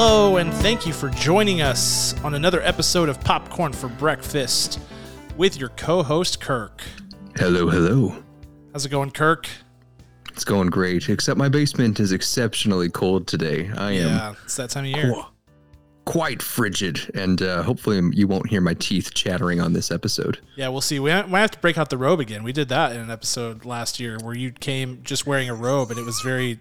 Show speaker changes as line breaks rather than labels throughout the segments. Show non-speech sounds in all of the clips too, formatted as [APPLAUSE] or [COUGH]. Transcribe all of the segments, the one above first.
Hello, and thank you for joining us on another episode of Popcorn for Breakfast with your co host, Kirk.
Hello, hello.
How's it going, Kirk?
It's going great, except my basement is exceptionally cold today. I am
Yeah, it's that time of year.
qu- quite frigid, and uh, hopefully you won't hear my teeth chattering on this episode.
Yeah, we'll see. We might have to break out the robe again. We did that in an episode last year where you came just wearing a robe, and it was very.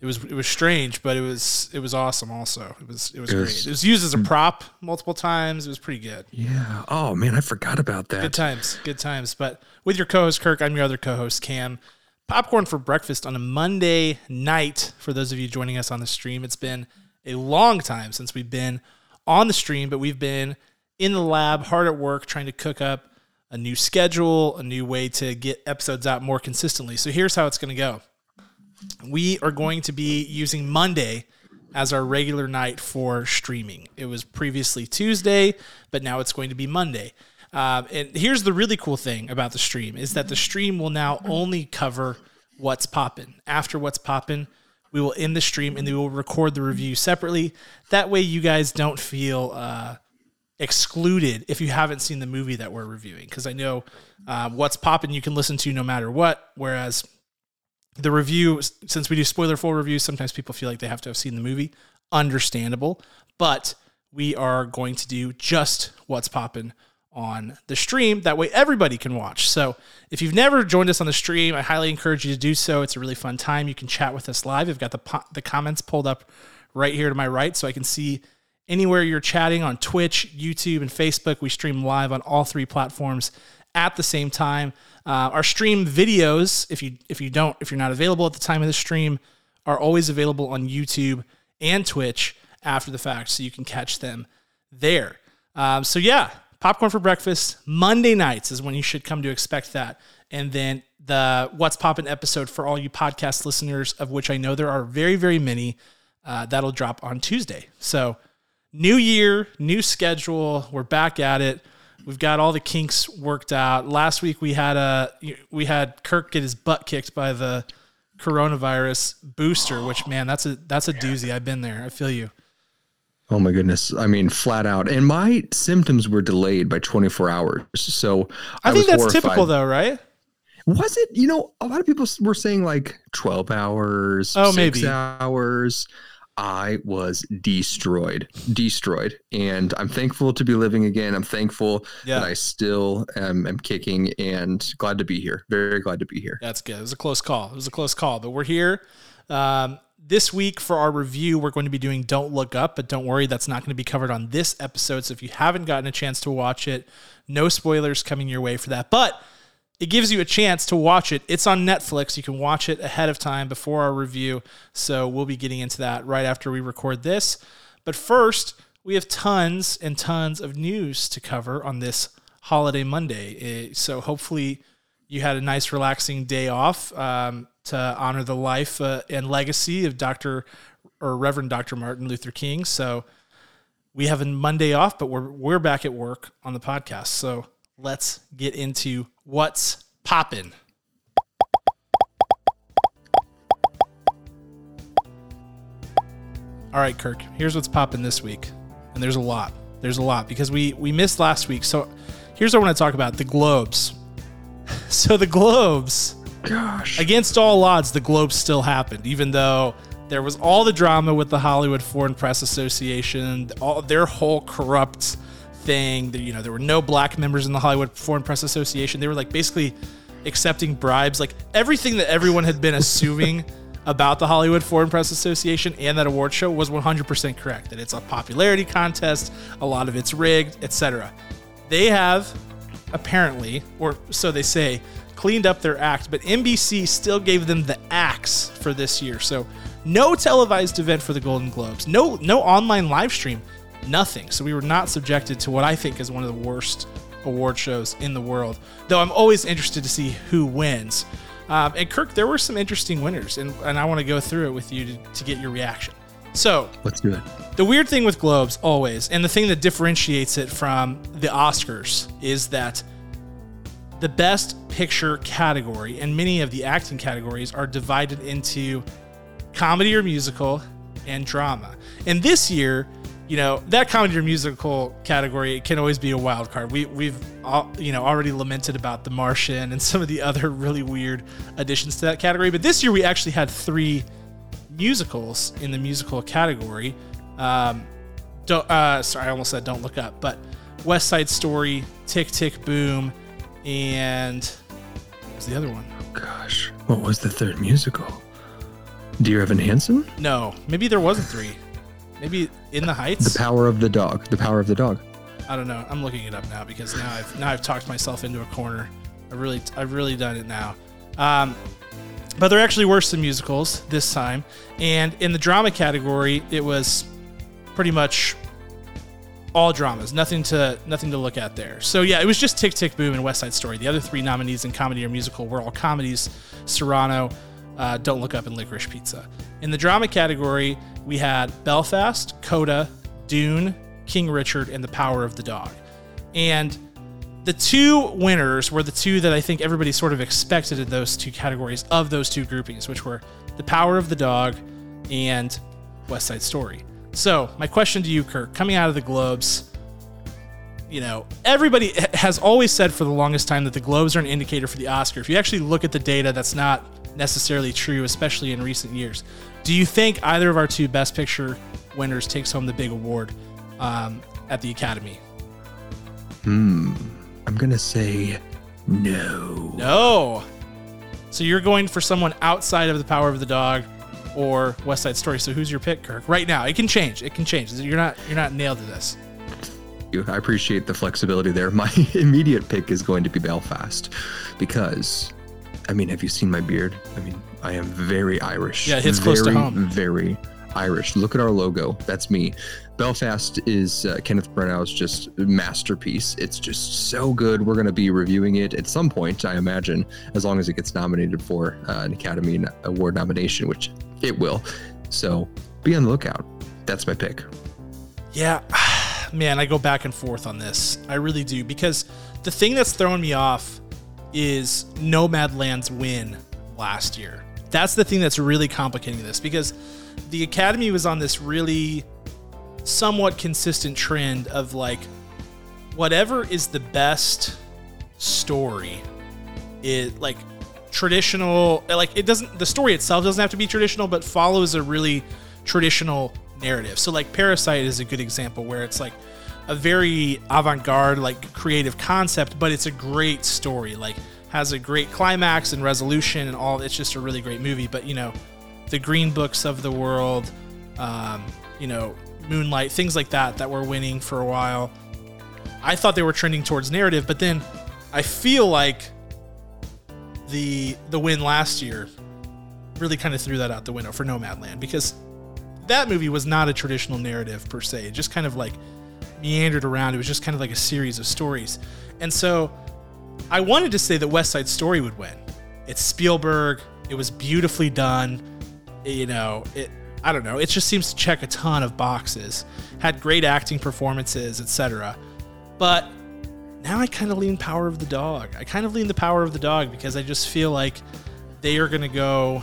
It was it was strange, but it was it was awesome. Also, it was it was
It
great.
was-
It was used as a prop multiple times. It was pretty good.
Yeah. Oh man, I forgot about that.
Good times, good times. But with your co-host Kirk, I'm your other co-host Cam. Popcorn for breakfast on a Monday night. For those of you joining us on the stream, it's been a long time since we've been on the stream, but we've been in the lab, hard at work, trying to cook up a new schedule, a new way to get episodes out more consistently. So here's how it's going to go. We are going to be using Monday as our regular night for streaming. It was previously Tuesday, but now it's going to be Monday. Um, and here's the really cool thing about the stream is that the stream will now only cover what's popping. After what's popping, we will end the stream and we will record the review separately. That way, you guys don't feel uh, excluded if you haven't seen the movie that we're reviewing. Because I know uh, what's popping you can listen to no matter what, whereas the review since we do spoiler full reviews sometimes people feel like they have to have seen the movie. Understandable. But we are going to do just what's popping on the stream. That way everybody can watch. So if you've never joined us on the stream i highly encourage you to do so. It's a really fun time. You can chat with us live. I've got the, po- the comments pulled up right here to my right so i can see anywhere you're chatting on twitch youtube and facebook. We stream live on all three platforms at the same time. Uh, our stream videos, if you if you don't if you're not available at the time of the stream, are always available on YouTube and Twitch after the fact, so you can catch them there. Um, so yeah, popcorn for breakfast Monday nights is when you should come to expect that, and then the What's Poppin' episode for all you podcast listeners, of which I know there are very very many, uh, that'll drop on Tuesday. So new year, new schedule. We're back at it. We've got all the kinks worked out. Last week we had a we had Kirk get his butt kicked by the coronavirus booster, which man, that's a that's a doozy. I've been there. I feel you.
Oh my goodness. I mean, flat out. And my symptoms were delayed by 24 hours. So
I,
I,
think that's
horrified.
typical though, right?
Was it? You know, a lot of people were saying like 12 hours,
Oh,
six
maybe.
hours. I was destroyed, destroyed. And I'm thankful to be living again. I'm thankful
Yeah.
that I still am, am kicking and glad to be here. Very glad to be here.
That's good. It was a close call. It was a close call, but we're here. Um, this week for our review, we're going to be doing Don't Look Up, but don't worry, that's not going to be covered on this episode. So if you haven't gotten a chance to watch it, no spoilers coming your way for that. But it gives you a chance to watch it. It's on Netflix. You can watch it ahead of time before our review. So we'll be getting into that right after we record this. But first, we have tons and tons of news to cover on this holiday Monday. Eh, So hopefully you had a nice, relaxing day off um, to honor the life uh, and legacy of Dr. or Reverend Dr. Martin Luther King. So we have a Monday off, but we're we're back at work on the podcast. So let's get into what's poppin'. All right, Kirk. Here's what's popping this week, and there's a lot. There's a lot because we we missed last week. So here's what I want to talk about: the Globes. [LAUGHS] So the Globes
Gosh.
against all odds, the Globes still happened, even though there was all the drama with the Hollywood Foreign Press Association, all their whole corrupt thing. that, You know, there were no black members in the Hollywood Foreign Press Association. They were like basically accepting bribes, like everything that everyone had been assuming [LAUGHS] about the Hollywood Foreign Press Association and that award show was 100% correct. That it's a popularity contest, a lot of it's rigged, etc. They have apparently, or so they say, cleaned up their act, but NBC still gave them the axe for this year. So no televised event for the Golden Globes, no no online live stream, nothing. So we were not subjected to what I think is one of the worst award shows in the world. Though I'm always interested to see who wins. Um, and Kirk, there were some interesting winners, and, and I want to go through it with you to, to get your reaction. So
Let's do it.
the weird thing with Globes always, and the thing that differentiates it from the Oscars, is that the best picture category and many of the acting categories are divided into comedy or musical and drama. And this year, you know, that comedy or musical category It can always be a wild card. We we've all, you know already lamented about The Martian and some of the other really weird additions to that category. But this year we actually had three musicals in the musical category. Um, don't, uh, sorry, I almost said don't look up, but West Side Story, Tick Tick Boom, and what was the other one?
Gosh, what was the third musical? Dear Evan Hansen?
No, maybe there wasn't three. Maybe In the Heights.
The Power of the Dog. The Power of the Dog.
I don't know. I'm looking it up now because now I've now I've talked myself into a corner. I really I've really done it now. Um, but there actually were some musicals this time, and in the drama category, it was pretty much all dramas. Nothing to nothing to look at there. So yeah, it was just Tick Tick Boom and West Side Story. The other three nominees in comedy or musical were all comedies: Cyrano, uh, Don't Look Up, and Licorice Pizza. In the drama category, we had Belfast, Coda, Dune, King Richard, and The Power of the Dog. And the two winners were the two that I think everybody sort of expected in those two categories of those two groupings, which were The Power of the Dog and West Side Story. So, my question to you, Kirk, coming out of the Globes, you know, everybody has always said for the longest time that the Globes are an indicator for the Oscar. If you actually look at the data, that's not necessarily true, especially in recent years. Do you think either of our two Best Picture winners takes home the big award um, at the Academy?
Hmm. I'm gonna say no.
No. So you're going for someone outside of the Power of the Dog or West Side Story. So who's your pick, Kirk? Right now, it can change. It can change. You're not you're not nailed to this.
I appreciate the flexibility there. My [LAUGHS] immediate pick is going to be Belfast because I mean, have you seen my beard? I mean, I am very Irish.
Yeah, it's
very,
close to home.
Very Irish. Look at our logo. That's me. Belfast is uh, Kenneth Branagh's just masterpiece. It's just so good. We're going to be reviewing it at some point, I imagine, as long as it gets nominated for uh, an Academy Award nomination, which it will. So be on the lookout. That's my pick.
Yeah, [SIGHS] man, I go back and forth on this. I really do because the thing that's throwing me off is Nomadland's win last year. That's the thing that's really complicating this because the Academy was on this really somewhat consistent trend of like whatever is the best story it like traditional like it doesn't the story itself doesn't have to be traditional but follows a really traditional narrative so like parasite is a good example where it's like a very avant-garde like creative concept but it's a great story like has a great climax and resolution and all it's just a really great movie but you know the green books of the world um, you know moonlight things like that that were winning for a while. I thought they were trending towards narrative but then i feel like the the win last year really kind of threw that out the window for nomadland because that movie was not a traditional narrative per se it just kind of like meandered around it was just kind of like a series of stories and so I wanted to say that West Side Story would win. It's Spielberg. It was beautifully done. You know, it. I don't know. It just seems to check a ton of boxes. Had great acting performances, etc. But now I kind of lean Power of the Dog. I kind of lean the Power of the Dog because I just feel like they are going to go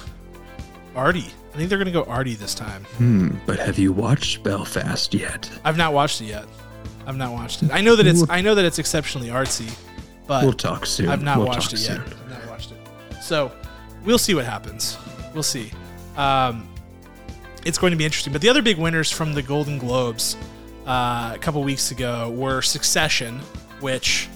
arty. I think they're going to go arty this time.
Hmm. But have you watched Belfast yet?
I've not watched it yet. I've not watched it. I know that it's. I know that it's exceptionally artsy but
we'll talk soon.
I've not
we'll
watched it yet. I've not watched it. So we'll see what happens. We'll see. Um, it's going to be interesting. But the other big winners from the Golden Globes uh, a couple weeks ago were Succession, which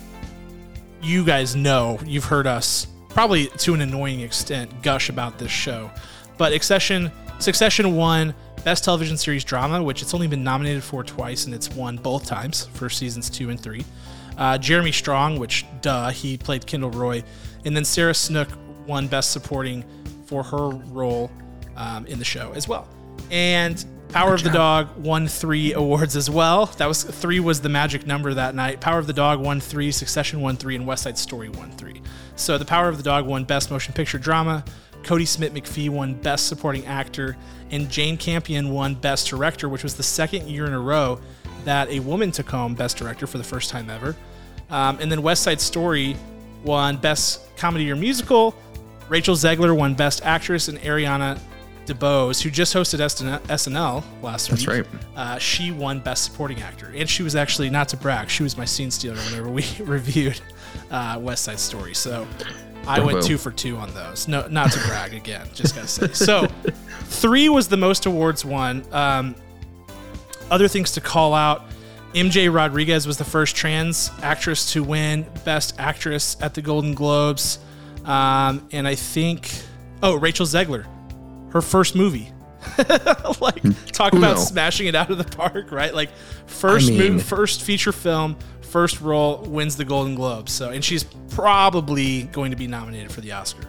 you guys know. You've heard us probably to an annoying extent gush about this show. But Succession, Succession won Best Television Series Drama, which it's only been nominated for twice, and it's won both times for seasons two and three. Uh, Jeremy Strong, which duh, he played Kendall Roy, and then Sarah Snook won Best Supporting for her role um, in the show as well. And Power Good of job. the Dog won three awards as well. That was three was the magic number that night. Power of the Dog won three, Succession won three, and West Side Story won three. So the Power of the Dog won Best Motion Picture Drama. Kodi Smit-McPhee won Best Supporting Actor, and Jane Campion won Best Director, which was the second year in a row that a woman took home Best Director for the first time ever. Um, and then West Side Story won Best Comedy or Musical. Rachel Zegler won Best Actress, and Ariana DeBose, who just hosted SNL last
That's
week.
right.
Uh, she won Best Supporting Actor, and she was actually not to brag, she was my scene stealer whenever we [LAUGHS] reviewed uh, West Side Story. So I went two for two on those. No, not to brag again. Just gotta say. So three was the most awards won. Um, other things to call out. MJ Rodriguez was the first trans actress to win Best Actress at the Golden Globes. Um, and I think, oh, Rachel Zegler, her first movie. [LAUGHS] like, talk
Who
about smashing it out of the park, right? Like, first,
I mean-
move, first feature film, first role wins the Golden Globes. So, and she's probably going to be nominated for the Oscar.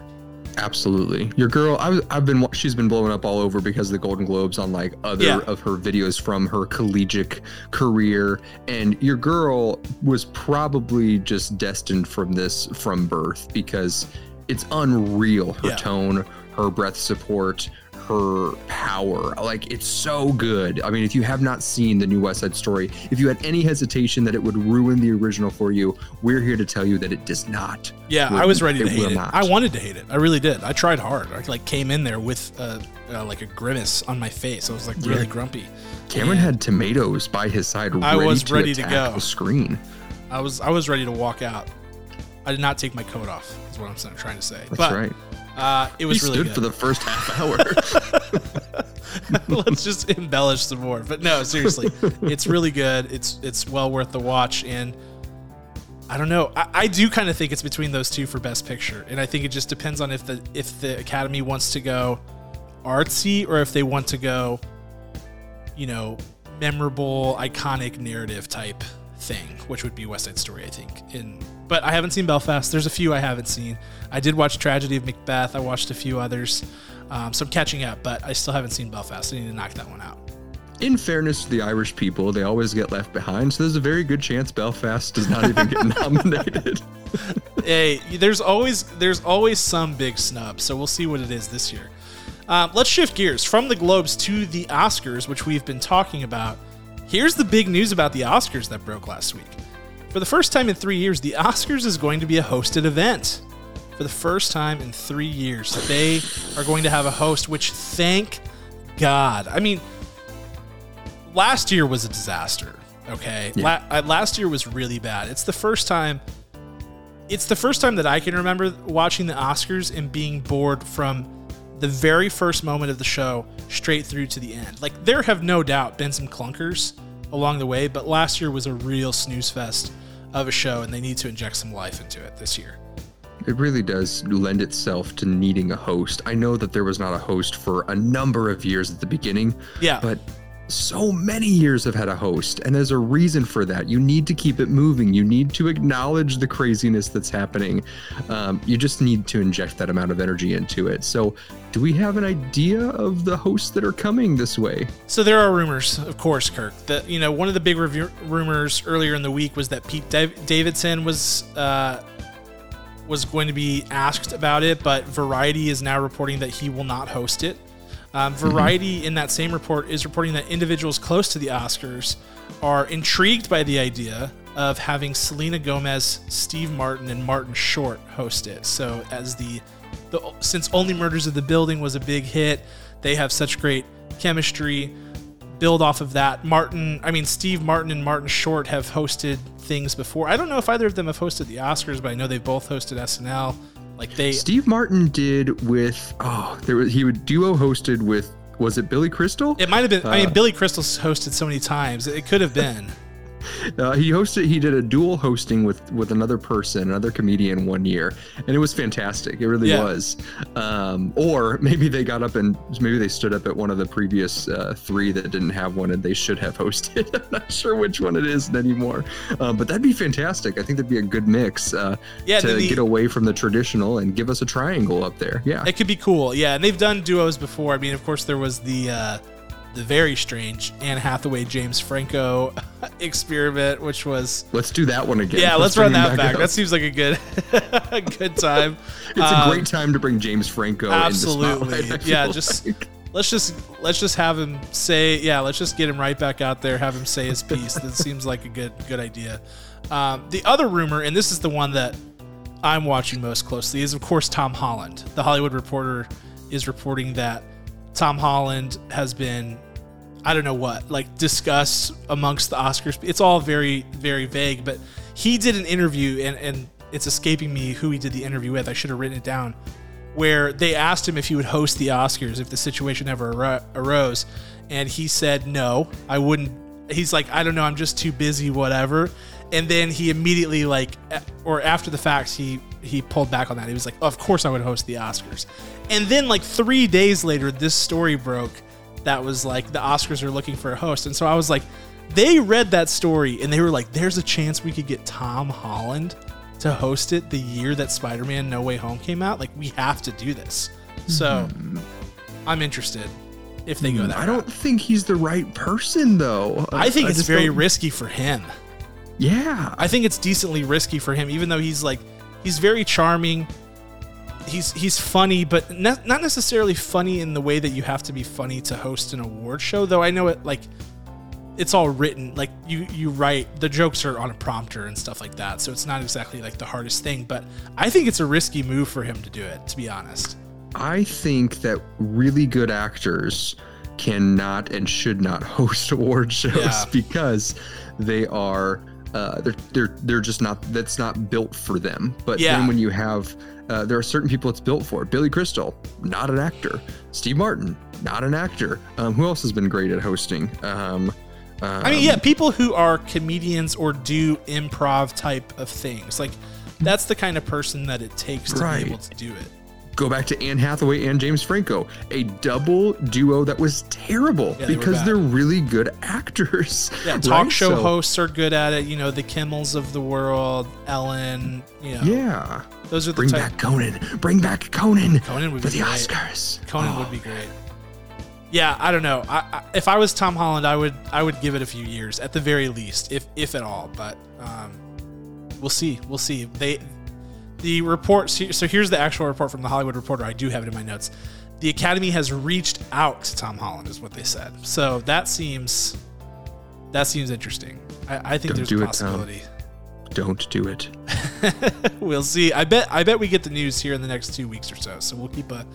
Absolutely. Your girl, I was, I've been, she's been blowing up all over because of the Golden Globes on like other
Yeah.
of her videos from her collegiate career. And your girl was probably just destined from this from birth because it's unreal. Her
Yeah.
tone, her breath support, her power. Like it's so good. I mean, if you have not seen the new West Side Story, if you had any hesitation that it would ruin the original for you, we're here to tell you that it does not.
Yeah,
Will-
I was ready to
it
hate it.
not.
I wanted to hate it. I really did. I tried hard. I like came in there with uh, uh, like a grimace on my face. I was like really
Yeah.
grumpy.
Cameron
And
had tomatoes by his side.
I was
to
ready to
attack
go.
The screen.
I was I was ready to walk out. I did not take my coat off. Is what I'm trying to say.
That's
but
right.
Uh, it
He
was really
stood
good.
for the first half [LAUGHS] hour. [LAUGHS]
Let's just embellish some more. But no, seriously, it's really good. It's it's well worth the watch. And I don't know. I, I do kind of think it's between those two for Best Picture, and I think it just depends on if the if the Academy wants to go artsy or if they want to go, you know, memorable, iconic narrative type thing, which would be West Side Story, I think. In but I haven't seen Belfast. There's a few I haven't seen. I did watch Tragedy of Macbeth. I watched a few others, um, so I'm catching up. But I still haven't seen Belfast. I need to knock that one out.
In fairness to the Irish people, they always get left behind, so there's a very good chance Belfast does not even get [LAUGHS] nominated.
hey, there's always there's always some big snub, so we'll see what it is this year. Um, let's shift gears from the Globes to the Oscars, which we've been talking about. Here's the big news about the Oscars that broke last week. For the first time in three years, the Oscars is going to be a hosted event. For the first time in three years, they are going to have a host, which thank God. I mean, last year was a disaster. Okay, La- uh, last year was really bad. It's the first time. It's the first time that I can remember watching the Oscars and being bored from the very first moment of the show straight through to the end. Like there have no doubt been some clunkers along the way, but last year was a real snooze fest of a show, and they need to inject some life into it this year.
It really does lend itself to needing a host. I know that there was not a host for a number of years at the beginning,
Yeah,
but so many years have had a host, and there's a reason for that. You need to keep it moving. You need to acknowledge the craziness that's happening. Um, you just need to inject that amount of energy into it. So, do we have an idea of the hosts that are coming this way?
So there are rumors, of course, Kirk. That you know, one of the big review- rumors earlier in the week was that Pete Dav- Davidson was uh, was going to be asked about it, but Variety is now reporting that he will not host it. Um, Variety, in that same report, is reporting that individuals close to the Oscars are intrigued by the idea of having Selena Gomez, Steve Martin, and Martin Short host it. So, as the, the since Only Murders of the Building was a big hit, they have such great chemistry. Build off of that. Martin, I mean Steve Martin and Martin Short have hosted things before. I don't know if either of them have hosted the Oscars, but I know they've both hosted SNL. Like they,
Steve Martin did with oh, there was he would duo hosted with was it Billy Crystal?
it might have been. I mean,
Uh,
Billy Crystal's hosted so many times. It could have been. [LAUGHS]
Uh, he hosted. He did a dual hosting with with another person, another comedian, one year, and it was fantastic. It really
Yeah.
was. Um, or maybe they got up and maybe they stood up at one of the previous uh, three that didn't have one, and they should have hosted. [LAUGHS] I'm not sure which one it is anymore, um, but that'd be fantastic. I think that'd be a good mix uh,
Yeah,
to
the-
get away from the traditional and give us a triangle up there. Yeah,
It could be cool. Yeah, and they've done duos before. I mean, of course, there was the uh, the very strange Anne Hathaway James Franco [LAUGHS] experiment, which was
let's do that one again.
yeah. Let's, run that
him
back. That seems like a good [LAUGHS] a good time. [LAUGHS]
It's
Um,
a great time to bring James Franco. into
absolutely. Yeah, just-
like.
let's just let's just have him say yeah let's just get him right back out there have him say his piece that seems like a good good idea um, the other rumor and this is the one that i'm watching most closely is of course tom holland the hollywood reporter is reporting that Tom Holland has been, I don't know what, like discussed amongst the Oscars. It's all very, very vague, but he did an interview and, and it's escaping me who he did the interview with. I should have written it down. Where they asked him if he would host the Oscars if the situation ever ar- arose. And he said, no, I wouldn't. He's like, I don't know, I'm just too busy, whatever. And then he immediately, like, or after the fact, he he pulled back on that. He was like, of course I would host the Oscars. And then, like, three days later, this story broke that was like the Oscars are looking for a host. And so I was like, they read that story and they were like, there's a chance we could get Tom Holland to host it the year that Spider Man No Way Home came out. Like, we have to do this. So mm-hmm. I'm interested if they go mm, that
I
route.
don't think he's the right person though.
I think it's very
don't-
risky for him.
Yeah.
I think it's decently risky for him, even though he's like he's very charming. He's he's funny, but ne- not necessarily funny in the way that you have to be funny to host an award show. Though I know it like it's all written like you you write the jokes are on a prompter and stuff like that, so it's not exactly like the hardest thing. But I think it's a risky move for him to do it. To be honest,
I think that really good actors cannot and should not [LAUGHS] host award shows
Yeah.
because they are uh, they're they're they're just not that's not built for them. But
Yeah.
then when you have uh, there are certain people it's built for. Billy Crystal, not an actor. Steve Martin, not an actor. Um, who else has been great at hosting? Um,
I mean, yeah, people who are comedians or do improv type of things like. That's the kind of person that it takes to
Right.
be able to do it.
go back to Anne Hathaway and James Franco, a double duo that was terrible
Yeah, they
because they're really good actors. [LAUGHS]
Yeah, [LAUGHS] talk
right?
show
So-
hosts are good at it. You know, the Kimmels of the world, Ellen. You know,
Yeah.
Those are the
Bring
type.
back Conan. Bring back Conan
Conan would
for
be
the
great.
Oscars.
Conan
Oh,
would be great. Yeah, I don't know. I, I, if I was Tom Holland, I would I would give it a few years at the very least, if if at all. But um, we'll see. We'll see. They the report. So here's the actual report from the Hollywood Reporter. I do have it in my notes. The Academy has reached out to Tom Holland, is what they said. So that seems that seems interesting. I, I think
Don't
there's
do
a
it, Tom.
possibility.
Don't do it. [LAUGHS] [LAUGHS]
we'll see. I bet I bet we get the news here in the next two weeks or so. So we'll keep a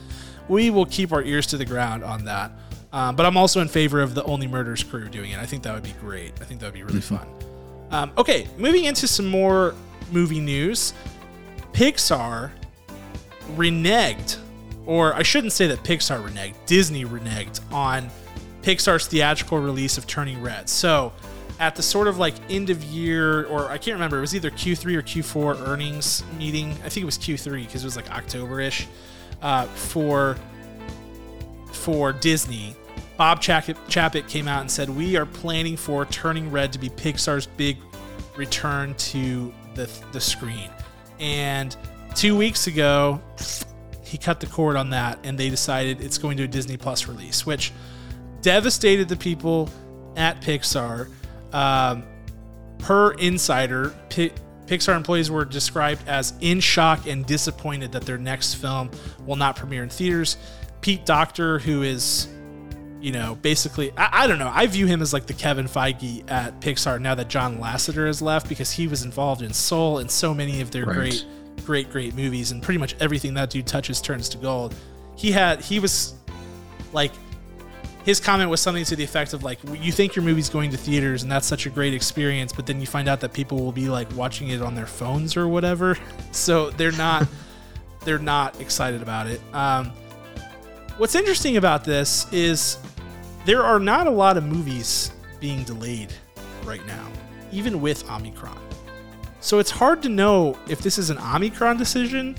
we will keep our ears to the ground on that. Um, but I'm also in favor of the Only Murders crew doing it. I think that would be great. I think that would be really fun. Um, okay, moving into some more movie news. Pixar reneged, or I shouldn't say that Pixar reneged, Disney reneged on Pixar's theatrical release of Turning Red. So, at the sort of like end of year, or I can't remember, it was either Q3 or Q4 earnings meeting. I think it was Q3 because it was like October ish uh, for for Disney. Bob Chapek, came out and said, "We are planning for Turning Red to be Pixar's big return to the the screen." And two weeks ago, he cut the cord on that, and they decided it's going to a Disney Plus release, which devastated the people at Pixar. Um, per Insider, Pi- Pixar employees were described as in shock and disappointed that their next film will not premiere in theaters. Pete Docter, who is, you know, basically, I, I don't know, I view him as like the Kevin Feige at Pixar now that John Lasseter has left because he was involved in Soul and so many of their
Right.
great, great, great movies, and pretty much everything that dude touches turns to gold. He had, he was like, his comment was something to the effect of like you think your movie's going to theaters and that's such a great experience but then you find out that people will be like watching it on their phones or whatever. [LAUGHS] So they're not [LAUGHS] they're not excited about it. Um, what's interesting about this is there are not a lot of movies being delayed right now even with omicron. So it's hard to know if this is an omicron decision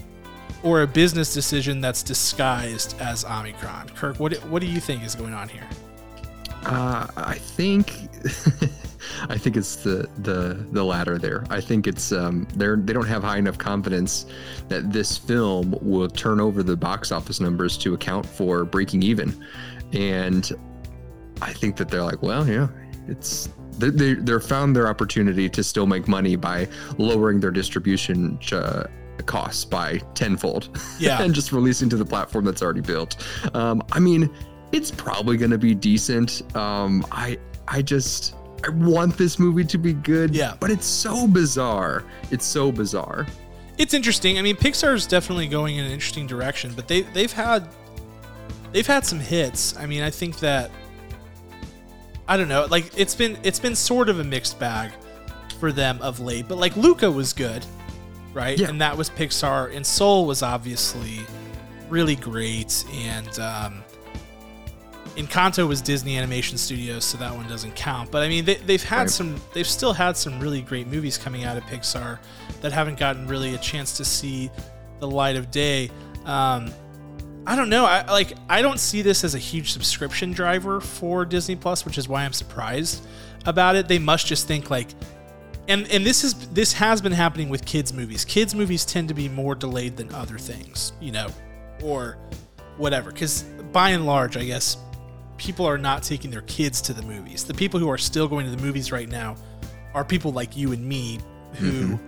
or a business decision that's disguised as Omicron. Kirk, what what do you think is going on here?
Uh, I think, [LAUGHS] I think it's the the the latter there. I think it's um they're they don't have high enough confidence that this film will turn over the box office numbers to account for breaking even, and I think that they're like, well, yeah, it's they they they're found their opportunity to still make money by lowering their distribution. Uh, costs by tenfold
Yeah. [LAUGHS]
and just releasing to the platform that's already built um i mean it's probably going to be decent. Um, I I just I want this movie to be good.
Yeah.
But it's so bizarre. It's so bizarre.
It's interesting. I mean, Pixar's definitely going in an interesting direction, but they they've had they've had some hits. I mean, I think that I don't know, like it's been it's been sort of a mixed bag for them of late. But like Luca was good, right?
Yeah.
And that was Pixar, and Soul was obviously really great, and um, Encanto was Disney Animation Studios, so that one doesn't count. But I mean, they, they've had
Right.
some, they've still had some really great movies coming out of Pixar that haven't gotten really a chance to see the light of day. Um, I don't know. I like. I don't see this as a huge subscription driver for Disney Plus, which is why I'm surprised about it. They must just think like, and and this is this has been happening with kids movies. Kids movies tend to be more delayed than other things, you know, or whatever. Because by and large, I guess people are not taking their kids to the movies. The people who are still going to the movies right now are people like you and me who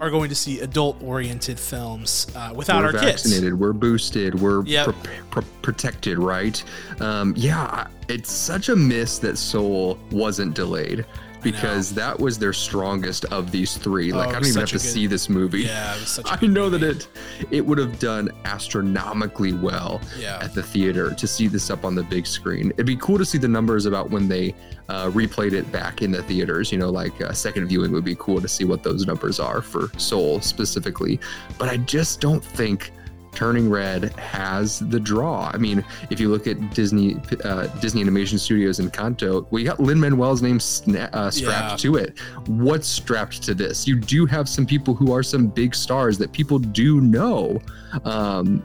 are going to see adult-oriented films uh, without
we're
our kids.
vaccinated, we're boosted, we're
Yep.
pro- pro- protected, right? Um, yeah, it's such a miss that Soul wasn't delayed because that was their strongest of these three. Like
Oh,
I don't even have to
good-
see this movie.
Yeah, it was such a [LAUGHS]
I know that it it would have done astronomically well
Yeah.
at the theater to see this up on the big screen. It'd be cool to see the numbers about when they uh, replayed it back in the theaters. You know, like a second viewing would be cool to see what those numbers are for Soul specifically. But I just don't think Turning Red has the draw. I mean, if you look at Disney uh, Disney Animation Studios Encanto, we got Lin Manuel's name sna- uh, strapped
Yeah.
to it. What's strapped to this? You do have some people who are some big stars that people do know. Um,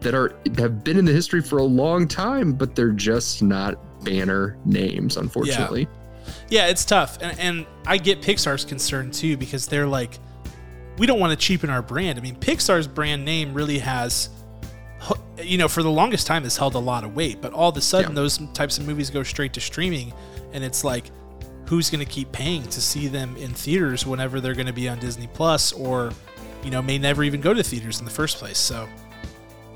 that are have been in the history for a long time, but they're just not banner names, unfortunately.
Yeah, it's tough, and, and I get Pixar's concern too because they're like, we don't want to cheapen our brand. I mean, Pixar's brand name really has, you know, for the longest time has held a lot of weight, but all of a sudden
Yeah.
those types of movies go straight to streaming, and it's like, who's going to keep paying to see them in theaters whenever they're going to be on Disney Plus, or, you know, may never even go to theaters in the first place. So.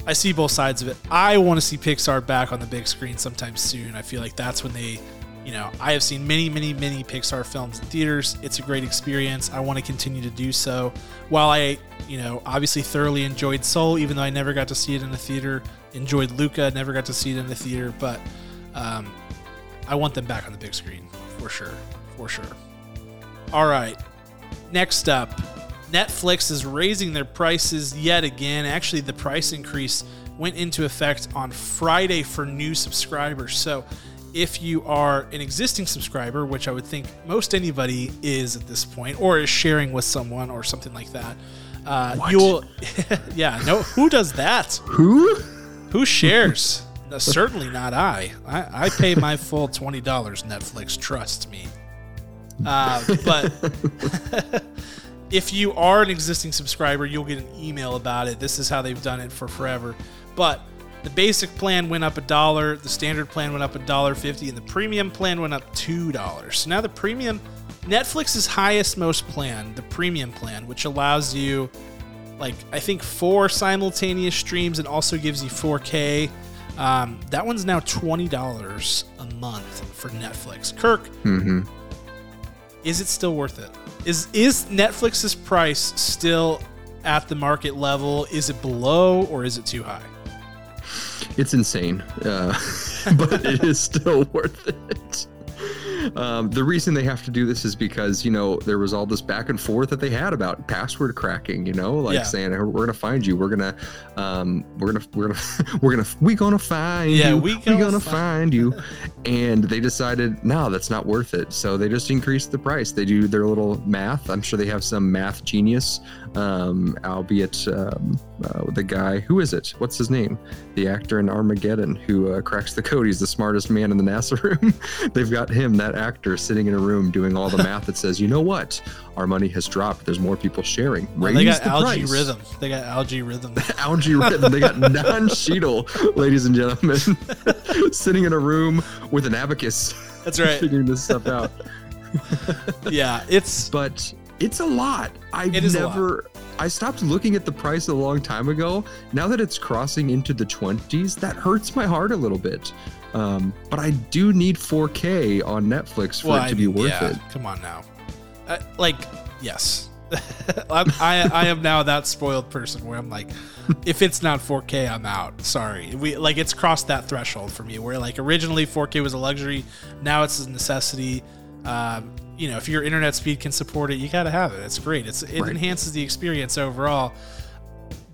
I see both sides of it. I want to see Pixar back on the big screen sometime soon. I feel like that's when they, you know, I have seen many, many, many Pixar films in theaters. It's a great experience. I want to continue to do so. While I, you know, obviously thoroughly enjoyed Soul, even though I never got to see it in the theater, enjoyed Luca, never got to see it in the theater, but um, I want them back on the big screen for sure. For sure. All right. Next up, Netflix is raising their prices yet again. Actually, the price increase went into effect on Friday for new subscribers. So, if you are an existing subscriber, which I would think most anybody is at this point, or is sharing with someone or something like that, uh, you'll, [LAUGHS] yeah, no, who does that?
Who?
Who shares? No, certainly not I. I. I pay my full twenty dollars. Netflix, trust me. Uh, but [LAUGHS] if you are an existing subscriber, you'll get an email about it. This is how they've done it for forever. But the basic plan went up a dollar, the standard plan went up a dollar fifty, and the premium plan went up two dollars. So now the premium, Netflix's highest most plan, the premium plan, which allows you like I think four simultaneous streams and also gives you 4K. Um, that one's now twenty dollars a month for Netflix. Kirk,
hmm
is it still worth it? Is is Netflix's price still at the market level? Is it below or is it too high?
It's insane, uh, [LAUGHS] but it is still [LAUGHS] worth it. Um, the reason they have to do this is because you know there was all this back and forth that they had about password cracking. You know, like
Yeah.
saying we're gonna find you, we're gonna, um, we're gonna, we're gonna, [LAUGHS] we're gonna, we gonna find
Yeah,
you,
we
we
gonna
gonna,
fi-
find you. and they decided no, that's not worth it. So they just increased the price. They do their little math. I'm sure they have some math genius, um, albeit um, uh, the guy who is it? What's his name? The actor in Armageddon who uh, cracks the code. He's the smartest man in the NASA [LAUGHS] room. They've got him, that actor, sitting in a room doing all the [LAUGHS] math that says, you know what? Our money has dropped. There's more people sharing. Raise
they got
the
algae
price.
rhythm. They got algae rhythm. [LAUGHS]
Algae rhythm. They got Don Cheadle, ladies and gentlemen, sitting in a room with an abacus,
That's right.
figuring this stuff out.
Yeah, it's
but it's a lot. I've
It is
never. I stopped looking at the price a long time ago. Now that it's crossing into the 20s, that hurts my heart a little bit. Um, but I do need 4K on Netflix for
well,
it to be worth
yeah,
it.
Come on now. Uh, like, yes. [LAUGHS] I'm, I I am now that spoiled person where I'm like, [LAUGHS] if it's not 4K, I'm out. Sorry, we like it's crossed that threshold for me. Where like originally 4K was a luxury, now it's a necessity. Um, you know, if your internet speed can support it, you gotta have it. It's great. It's it
Right.
enhances the experience overall.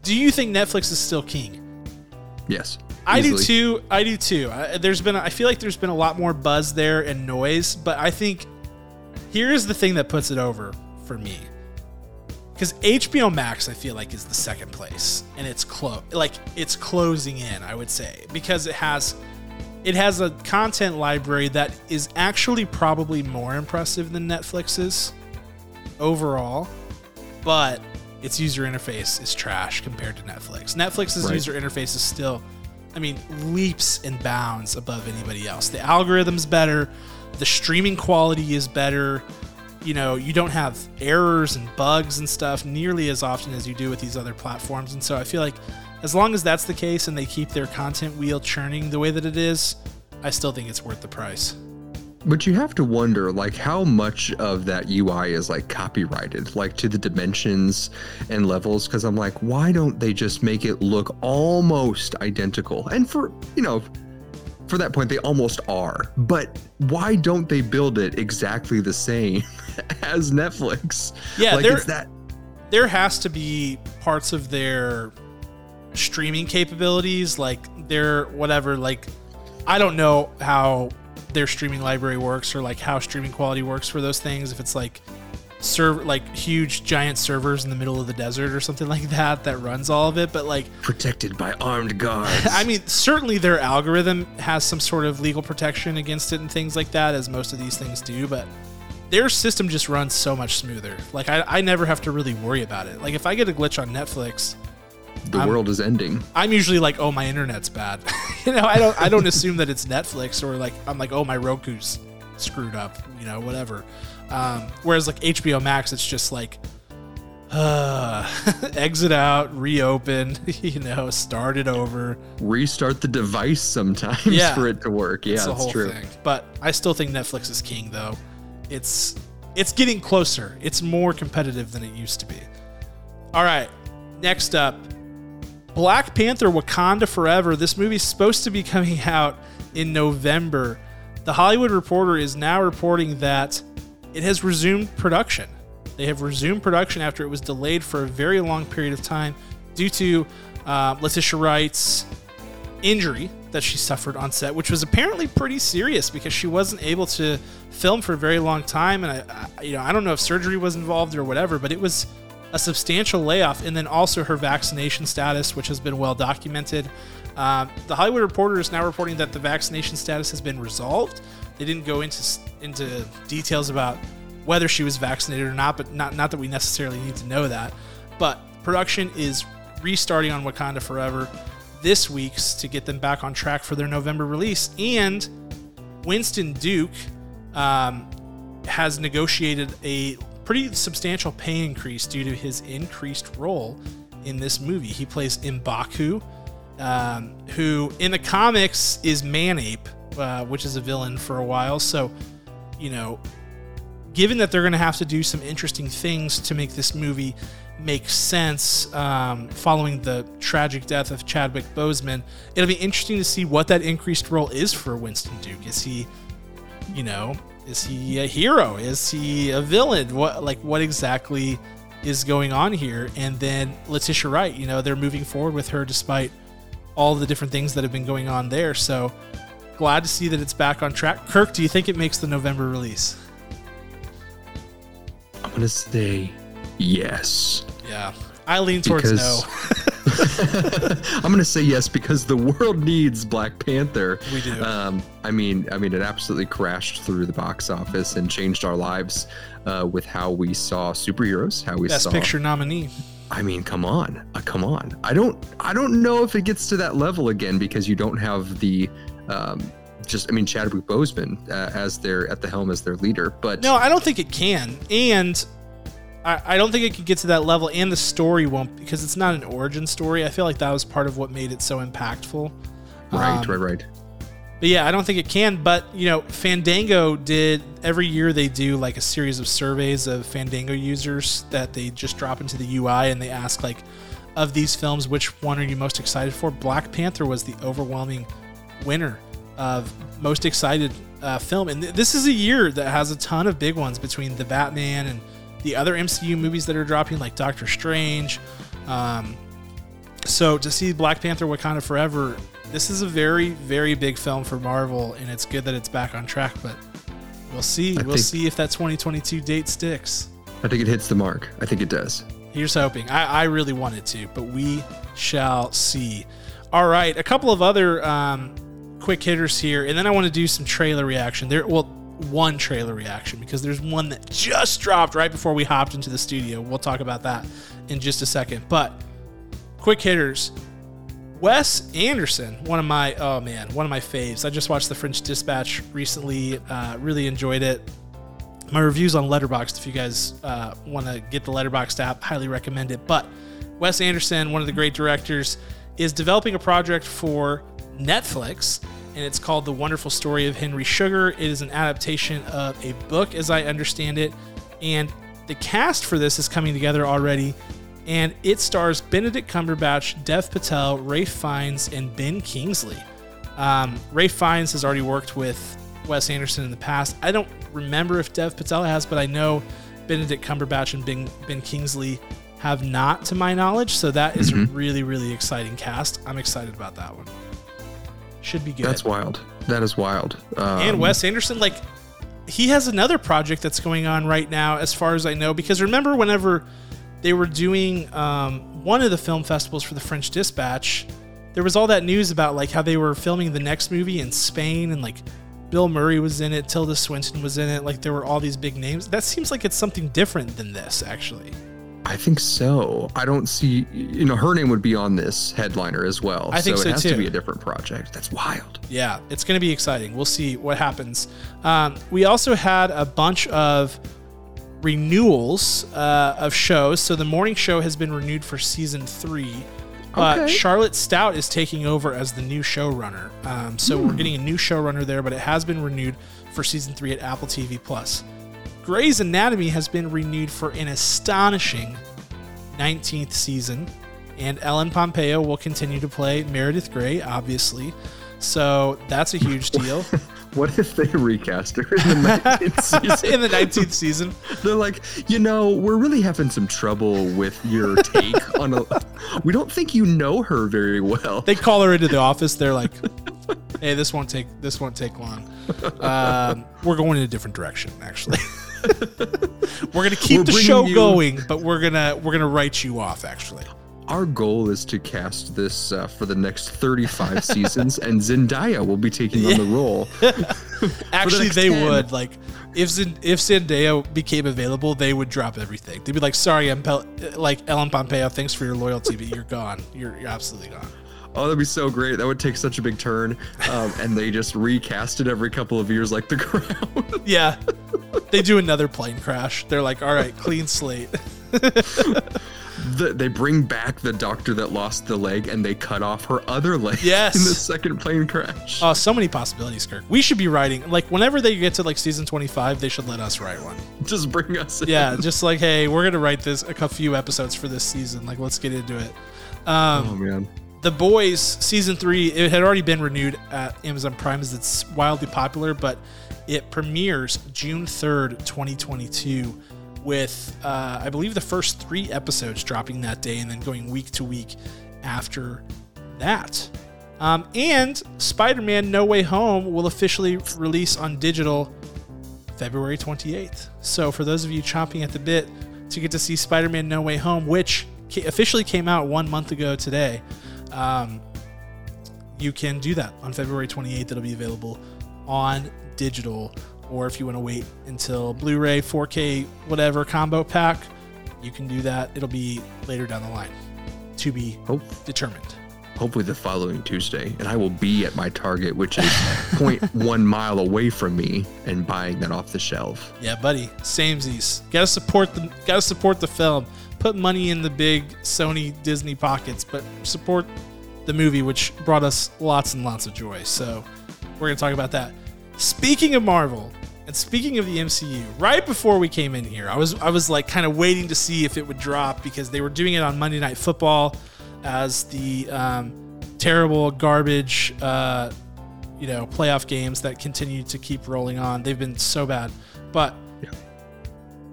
Do you think Netflix is still king?
Yes.
I do too. I do too. I, there's been, I feel like there's been a lot more buzz there and noise, but I think here's the thing that puts it over for me. Because HBO Max, I feel like, is the second place, and it's close, like it's closing in. I would say because it has, it has a content library that is actually probably more impressive than Netflix's overall, but its user interface is trash compared to Netflix. Netflix's
Right.
user interface is still, I mean, leaps and bounds above anybody else. The algorithm's better, the streaming quality is better. You know, you don't have errors and bugs and stuff nearly as often as you do with these other platforms. And so I feel like as long as that's the case and they keep their content wheel churning the way that it is, I still think it's worth the price.
But you have to wonder, like, how much of that UI is like copyrighted, like to the dimensions and levels. Because I'm like, why don't they just make it look almost identical? And for you know, for that point, they almost are. But why don't they build it exactly the same [LAUGHS] as Netflix?
Yeah,
like
they're-
that.
there has to be parts of their streaming capabilities like their whatever like i don't know how their streaming library works or like how streaming quality works for those things if it's like serve like huge giant servers in the middle of the desert or something [LAUGHS] like that that runs all of it but like
Protected by armed guards. [LAUGHS]
I mean, certainly their algorithm has some sort of legal protection against it and things like that, as most of these things do, but their system just runs so much smoother. Like, I, I never have to really worry about it. Like, if I get a glitch on Netflix,
the
I'm-
world is ending.
I'm usually like, oh, my internet's bad. [LAUGHS] you know, I don't I don't assume that it's Netflix or like I'm like, oh, my Roku's screwed up, you know, whatever. Um, whereas like HBO Max, it's just like, uh, [LAUGHS] exit out, reopen, [LAUGHS] you know, start it over.
Restart the device sometimes
Yeah.
for it to work. Yeah,
it's whole
true.
thing. But I still think Netflix is king, though. It's it's getting closer. It's more competitive than it used to be. All right, next up, Black Panther: Wakanda Forever. This movie's supposed to be coming out in November. The Hollywood Reporter is now reporting that it has resumed production. They have resumed production after it was delayed for a very long period of time due to uh, Letitia Wright's injury that she suffered on set, which was apparently pretty serious because she wasn't able to film for a very long time. And I, I, you know, I don't know if surgery was involved or whatever, but it was a substantial layoff. And then also her vaccination status, which has been well documented. Um, the Hollywood Reporter is now reporting that the vaccination status has been resolved. They didn't go into into details about whether she was vaccinated or not, but not not that we necessarily need to know that. But production is restarting on Wakanda Forever this week's to get them back on track for their November release. And Winston Duke um, has negotiated a pretty substantial pay increase due to his increased role in this movie. He plays M'Baku, um, who in the comics is Man-Ape, uh, which is a villain for a while. So, you know, given that they're going to have to do some interesting things to make this movie make sense um, following the tragic death of Chadwick Boseman, it'll be interesting to see what that increased role is for Winston Duke. Is he, you know, is he a hero? Is he a villain? What like what exactly is going on here? And then Letitia Wright, you know, they're moving forward with her despite all the different things that have been going on there. So glad to see that it's back on track. Kirk, do you think it makes the November release?
I'm gonna say yes.
Yeah. I lean towards
Because-
no. [LAUGHS]
I'm gonna say yes because the world needs Black Panther.
We do.
Um, I mean, I mean, it absolutely crashed through the box office and changed our lives uh, with how we saw superheroes, how we saw
Best
saw.
picture nominee.
I mean, come on, uh, come on. I don't, I don't know if it gets to that level again because you don't have the, um, just, I mean, Chadwick Boseman uh, as their at the helm as their leader, but
No, I don't think it can. And I, I don't think it can get to that level. And the story won't because it's not an origin story. I feel like that was part of what made it so impactful.
right,
Um,
right, right.
but yeah, I don't think it can. But you know, Fandango did every year they do like a series of surveys of Fandango users that they just drop into the UI and they ask like, of these films, which one are you most excited for? Black Panther was the overwhelming winner of most excited uh, film, and th- this is a year that has a ton of big ones between the Batman and the other MCU movies that are dropping, like Doctor Strange. Um, so to see Black Panther: Wakanda Forever this is a very, very big film for Marvel, and it's good that it's back on track. But we'll see. I we'll think, see if that 2022 date sticks.
I think it hits the mark. I think it does.
Here's hoping. I, I really want it to, but we shall see. All right, a couple of other um, quick hitters here, and then I want to do some trailer reaction. There, well, one trailer reaction because there's one that just dropped right before we hopped into the studio. We'll talk about that in just a second. But quick hitters. Wes Anderson, one of my oh man, one of my faves. I just watched The French Dispatch recently. Uh, really enjoyed it. My reviews on Letterboxd. If you guys uh, want to get the Letterboxd app, highly recommend it. But Wes Anderson, one of the great directors, is developing a project for Netflix, and it's called The Wonderful Story of Henry Sugar. It is an adaptation of a book, as I understand it, and the cast for this is coming together already and it stars Benedict Cumberbatch, Dev Patel, Ralph Fiennes, and Ben Kingsley. Um, Ralph Fiennes has already worked with Wes Anderson in the past. I don't remember if Dev Patel has, but I know Benedict Cumberbatch and Ben, ben Kingsley have not, to my knowledge. So that is mm-hmm. a really, really exciting cast. I'm excited about that one. Should be good.
That's wild. That is wild.
Um, and Wes Anderson, like, he has another project that's going on right now, as far as I know. Because remember, whenever they were doing um, one of the film festivals for the French Dispatch. There was all that news about like how they were filming the next movie in Spain and like Bill Murray was in it, Tilda Swinton was in it. Like there were all these big names. That seems like it's something different than this, actually.
I think so. I don't see, you know, her name would be on this headliner as well.
I think so,
so it has
too.
to be a different project. That's wild.
Yeah, it's going to be exciting. We'll see what happens. Um, we also had a bunch of renewals uh, of shows. So the morning show has been renewed for season three. But okay. Charlotte Stoudt is taking over as the new showrunner. Um, so we're hmm. getting a new showrunner there, but it has been renewed for season three at Apple TV Plus. Grey's Anatomy has been renewed for an astonishing 19th season, and Ellen Pompeo will continue to play Meredith Grey, obviously. So that's a huge deal. [LAUGHS]
What if they recast her in the [LAUGHS] 19th season?
in the 19th season.
They're like, you know, we're really having some trouble with your take on a. [LAUGHS] We don't think you know her very well.
They call her into the office. They're like, "Hey, this won't take this won't take long. Um, we're going in a different direction, actually." [LAUGHS] we're gonna keep we're the show you... going, but we're gonna we're gonna write you off. Actually,
our goal is to cast this uh, for the next 35 [LAUGHS] seasons, and Zendaya will be taking on the role. [LAUGHS]
Actually, the they 10. would like if Zend- if Zendaya became available, they would drop everything. They'd be like, "Sorry, I'm Pel- like Ellen Pompeo. Thanks for your loyalty, but you're gone. You're, you're absolutely gone."
Oh, that'd be so great. That would take such a big turn. Um, and they just recast it every couple of years, like The [LAUGHS] Crown.
yeah. They do another plane crash. They're like, all right, clean slate [LAUGHS]
the, they bring back the doctor that lost the leg and they cut off her other leg
yes. [LAUGHS]
in the second plane crash.
Oh, so many possibilities, Kirk. We should be writing like whenever they get to like season 25, they should let us write one.
Just bring us in.
Yeah, just like, hey, we're gonna write this a few episodes for this season. Like, let's get into it. Um,
oh man.
The Boys season three, it had already been renewed at Amazon Prime as it's wildly popular, but it premieres June 3rd, 2022 with uh, I believe the first three episodes dropping that day and then going week to week after that. Um, and Spider Man No Way Home will officially release on digital February 28th. So, for those of you chomping at the bit to get to see Spider Man No Way Home, which officially came out one month ago today, um, you can do that on February 28th. It'll be available on digital or if you want to wait until Blu-ray, 4K, whatever combo pack, you can do that. It'll be later down the line to be Hope, determined.
Hopefully the following Tuesday, and I will be at my Target, which is [LAUGHS] 0.1 mile away from me, and buying that off the shelf.
Yeah, buddy, samesies. Got to support the got to support the film. Put money in the big Sony Disney pockets, but support the movie, which brought us lots and lots of joy. So we're gonna talk about that. Speaking of Marvel, and speaking of the MCU, right before we came in here, I was I was like kind of waiting to see if it would drop because they were doing it on Monday Night Football as the um, terrible garbage, uh, you know, playoff games that continue to keep rolling on. They've been so bad, but.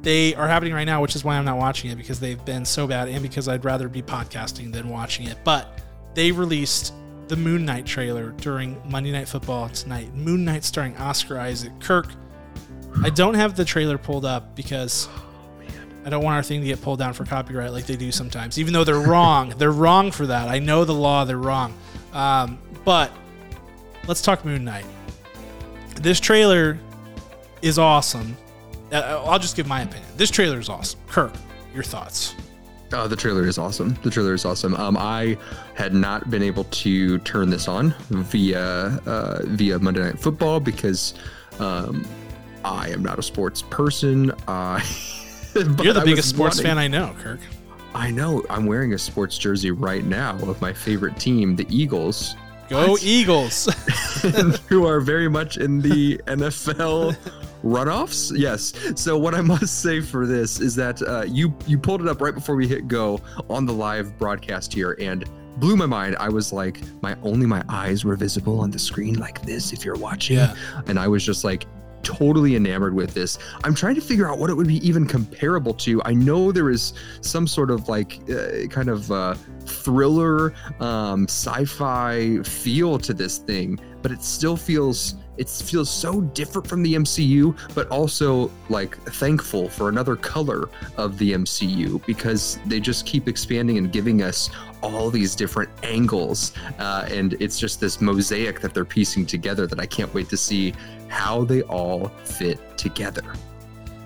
They are happening right now, which is why I'm not watching it because they've been so bad, and because I'd rather be podcasting than watching it. But they released the Moon Knight trailer during Monday Night Football tonight. Moon Knight starring Oscar Isaac. Kirk, I don't have the trailer pulled up because I don't want our thing to get pulled down for copyright like they do sometimes. Even though they're [LAUGHS] wrong, they're wrong for that. I know the law; they're wrong. Um, but let's talk Moon Knight. This trailer is awesome. Uh, I'll just give my opinion. This trailer is awesome. Kirk, your thoughts?
Uh, the trailer is awesome. The trailer is awesome. Um, I had not been able to turn this on via uh, via Monday Night Football because um, I am not a sports person. [LAUGHS] But
You're the
I
biggest sports fan I know, Kirk.
I know. I'm wearing a sports jersey right now of my favorite team, the Eagles,
Go? Eagles! [LAUGHS]
who are very much in the [LAUGHS] NFL runoffs. Yes. So what I must [LAUGHS] say for this is that uh, you you pulled it up right before we hit go on the live broadcast here and blew my mind. I was like, my only my eyes were visible on the screen like this. If you're watching,
Yeah.
and I was just like totally enamored with this. I'm trying to figure out what it would be even comparable to. I know there is some sort of like uh, kind of uh, thriller, um, sci-fi feel to this thing, but it still feels it feels so different from the MCU, but also like thankful for another color of the MCU because they just keep expanding and giving us all these different angles, uh, and it's just this mosaic that they're piecing together that I can't wait to see how they all fit together.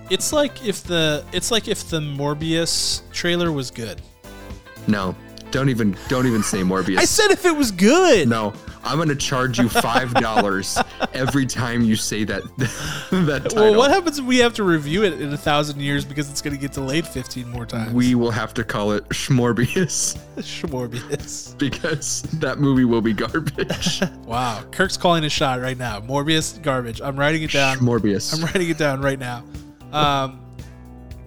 it's like if the it's like if the Morbius trailer was good.
No, don't even don't even say [LAUGHS] Morbius.
I said if it was good.
no. I'm gonna charge you five dollars [LAUGHS] every time you say that [LAUGHS] that title.
Well, what happens if we have to review it in a thousand years because it's going to get delayed 15 more times?
we will have to call it Schmorbius [LAUGHS]
Morbius.
because that movie will be garbage. [LAUGHS]
Wow, Kirk's calling a shot right now. Morbius garbage. I'm writing it down.
Schmorbius.
I'm writing it down right now. Um,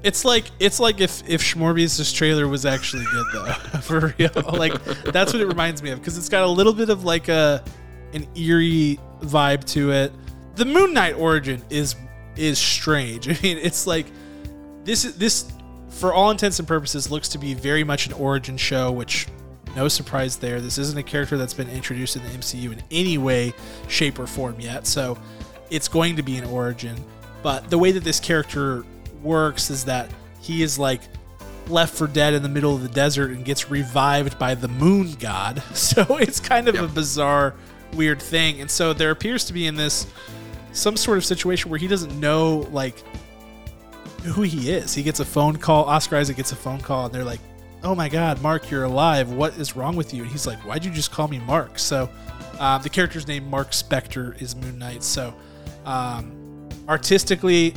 it's like it's like if if Schmorbius' trailer was actually good though, for real. Like that's what it reminds me of because it's got a little bit of like a an eerie vibe to it. The Moon Knight origin is is strange. [LAUGHS] I mean, it's like this is this for all intents and purposes looks to be very much an origin show, which no surprise there. This isn't a character that's been introduced in the MCU in any way, shape, or form yet. So it's going to be an origin. But the way that this character works is that he is like left for dead in the middle of the desert and gets revived by the moon god. [LAUGHS] So it's kind of a bizarre, weird thing. And so there appears to be in this some sort of situation where he doesn't know like who he is. He gets a phone call. Oscar Isaac gets a phone call, and they're like, "Oh my God, Mark, you're alive. What is wrong with you?" And he's like, "Why'd you just call me Mark?" So um, the character's name Mark Spector is Moon Knight. So um, artistically,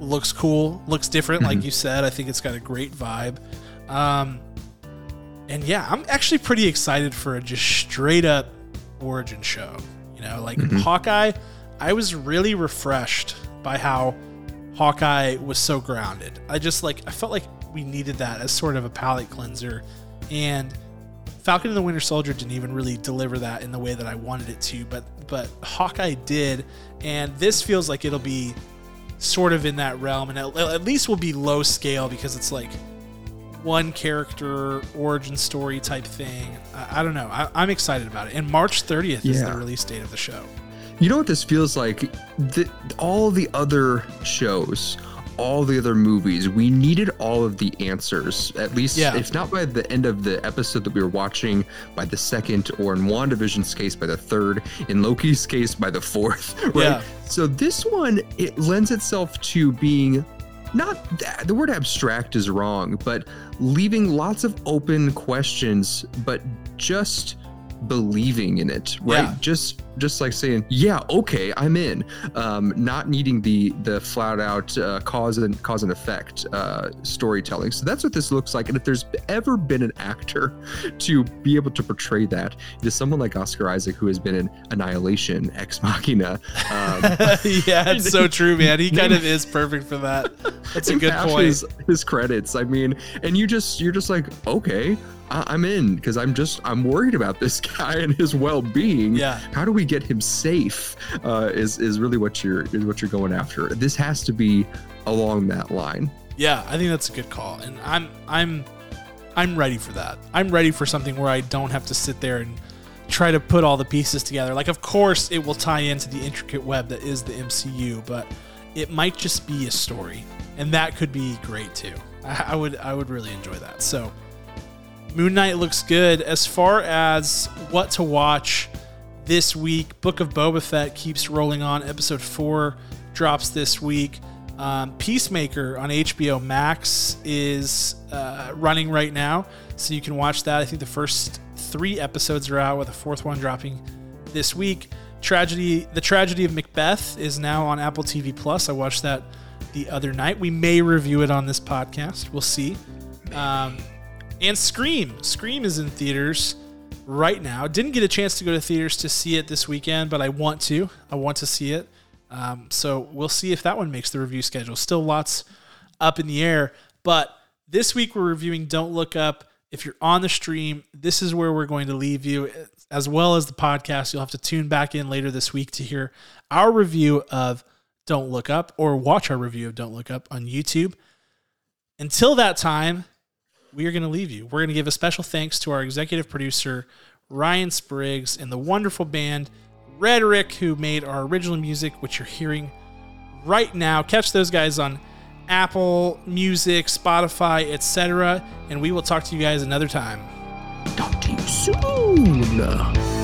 looks cool, looks different, like you said. I think it's got a great vibe. Um, and yeah, I'm actually pretty excited for a just straight up origin show. You know, like mm-hmm. Hawkeye, I was really refreshed by how Hawkeye was so grounded. I just like I felt like we needed that as sort of a palate cleanser, and Falcon and the Winter Soldier didn't even really deliver that in the way that I wanted it to, but but Hawkeye did, and this feels like it'll be sort of in that realm, and at, at least will be low scale because it's like one character origin story type thing. I, I don't know. I, I'm excited about it. And March 30th is the release date of the show.
You know what this feels like? The, all the other shows, all the other movies, we needed all of the answers. At least,
Yeah.
if not by the end of the episode that we were watching, by the second, or in WandaVision's case, by the third, in Loki's case, by the fourth. [LAUGHS] Right.
Yeah.
So this one, it lends itself to being not the word abstract is wrong, but leaving lots of open questions, but just believing in it, right?
Yeah.
Just just like saying, "Yeah, okay, I'm in," um, not needing the the flat out uh, cause and cause and effect uh, storytelling. So that's what this looks like. And if there's ever been an actor [LAUGHS] to be able to portray that, it is someone like Oscar Isaac, who has been in Annihilation, Ex Machina. Um, [LAUGHS]
yeah, it's so [LAUGHS] true, man. He kind of is perfect for that. That's a good point.
His, his credits. I mean, and you just you're just like, okay, I- am in because I'm just I'm worried about this guy and his well-being.
Yeah.
How do we get him safe? Uh, is is really what you're is what you're going after. This has to be along that line.
Yeah, I think that's a good call, and I'm I'm I'm ready for that. I'm ready for something where I don't have to sit there and try to put all the pieces together. Like, of course, it will tie into the intricate web that is the MCU, but it might just be a story, and that could be great too. I, I would I would really enjoy that. So, Moon Knight looks good. As far as what to watch this week, Book of Boba Fett keeps rolling on. Episode four drops this week. Um, Peacemaker on HBO Max is uh, running right now, so you can watch that. I think the first three episodes are out, with the fourth one dropping this week. Tragedy, the tragedy of Macbeth is now on Apple TV Plus. I watched that the other night. We may review it on this podcast. We'll see. Um, and Scream, Scream is in theaters right now. Didn't get a chance to go to theaters to see it this weekend, but I want to. I want to see it. Um, so we'll see if that one makes the review schedule. Still lots up in the air, but this week we're reviewing Don't Look Up. If you're on the stream, this is where we're going to leave you, as well as the podcast. You'll have to tune back in later this week to hear our review of Don't Look Up or watch our review of Don't Look Up on YouTube. Until that time, we are going to leave you. We're going to give a special thanks to our executive producer, Ryan Spriggs, and the wonderful band Rhetoric, who made our original music, which you're hearing right now. Catch those guys on Apple Music, Spotify, etc. And we will talk to you guys another time.
Talk to you soon.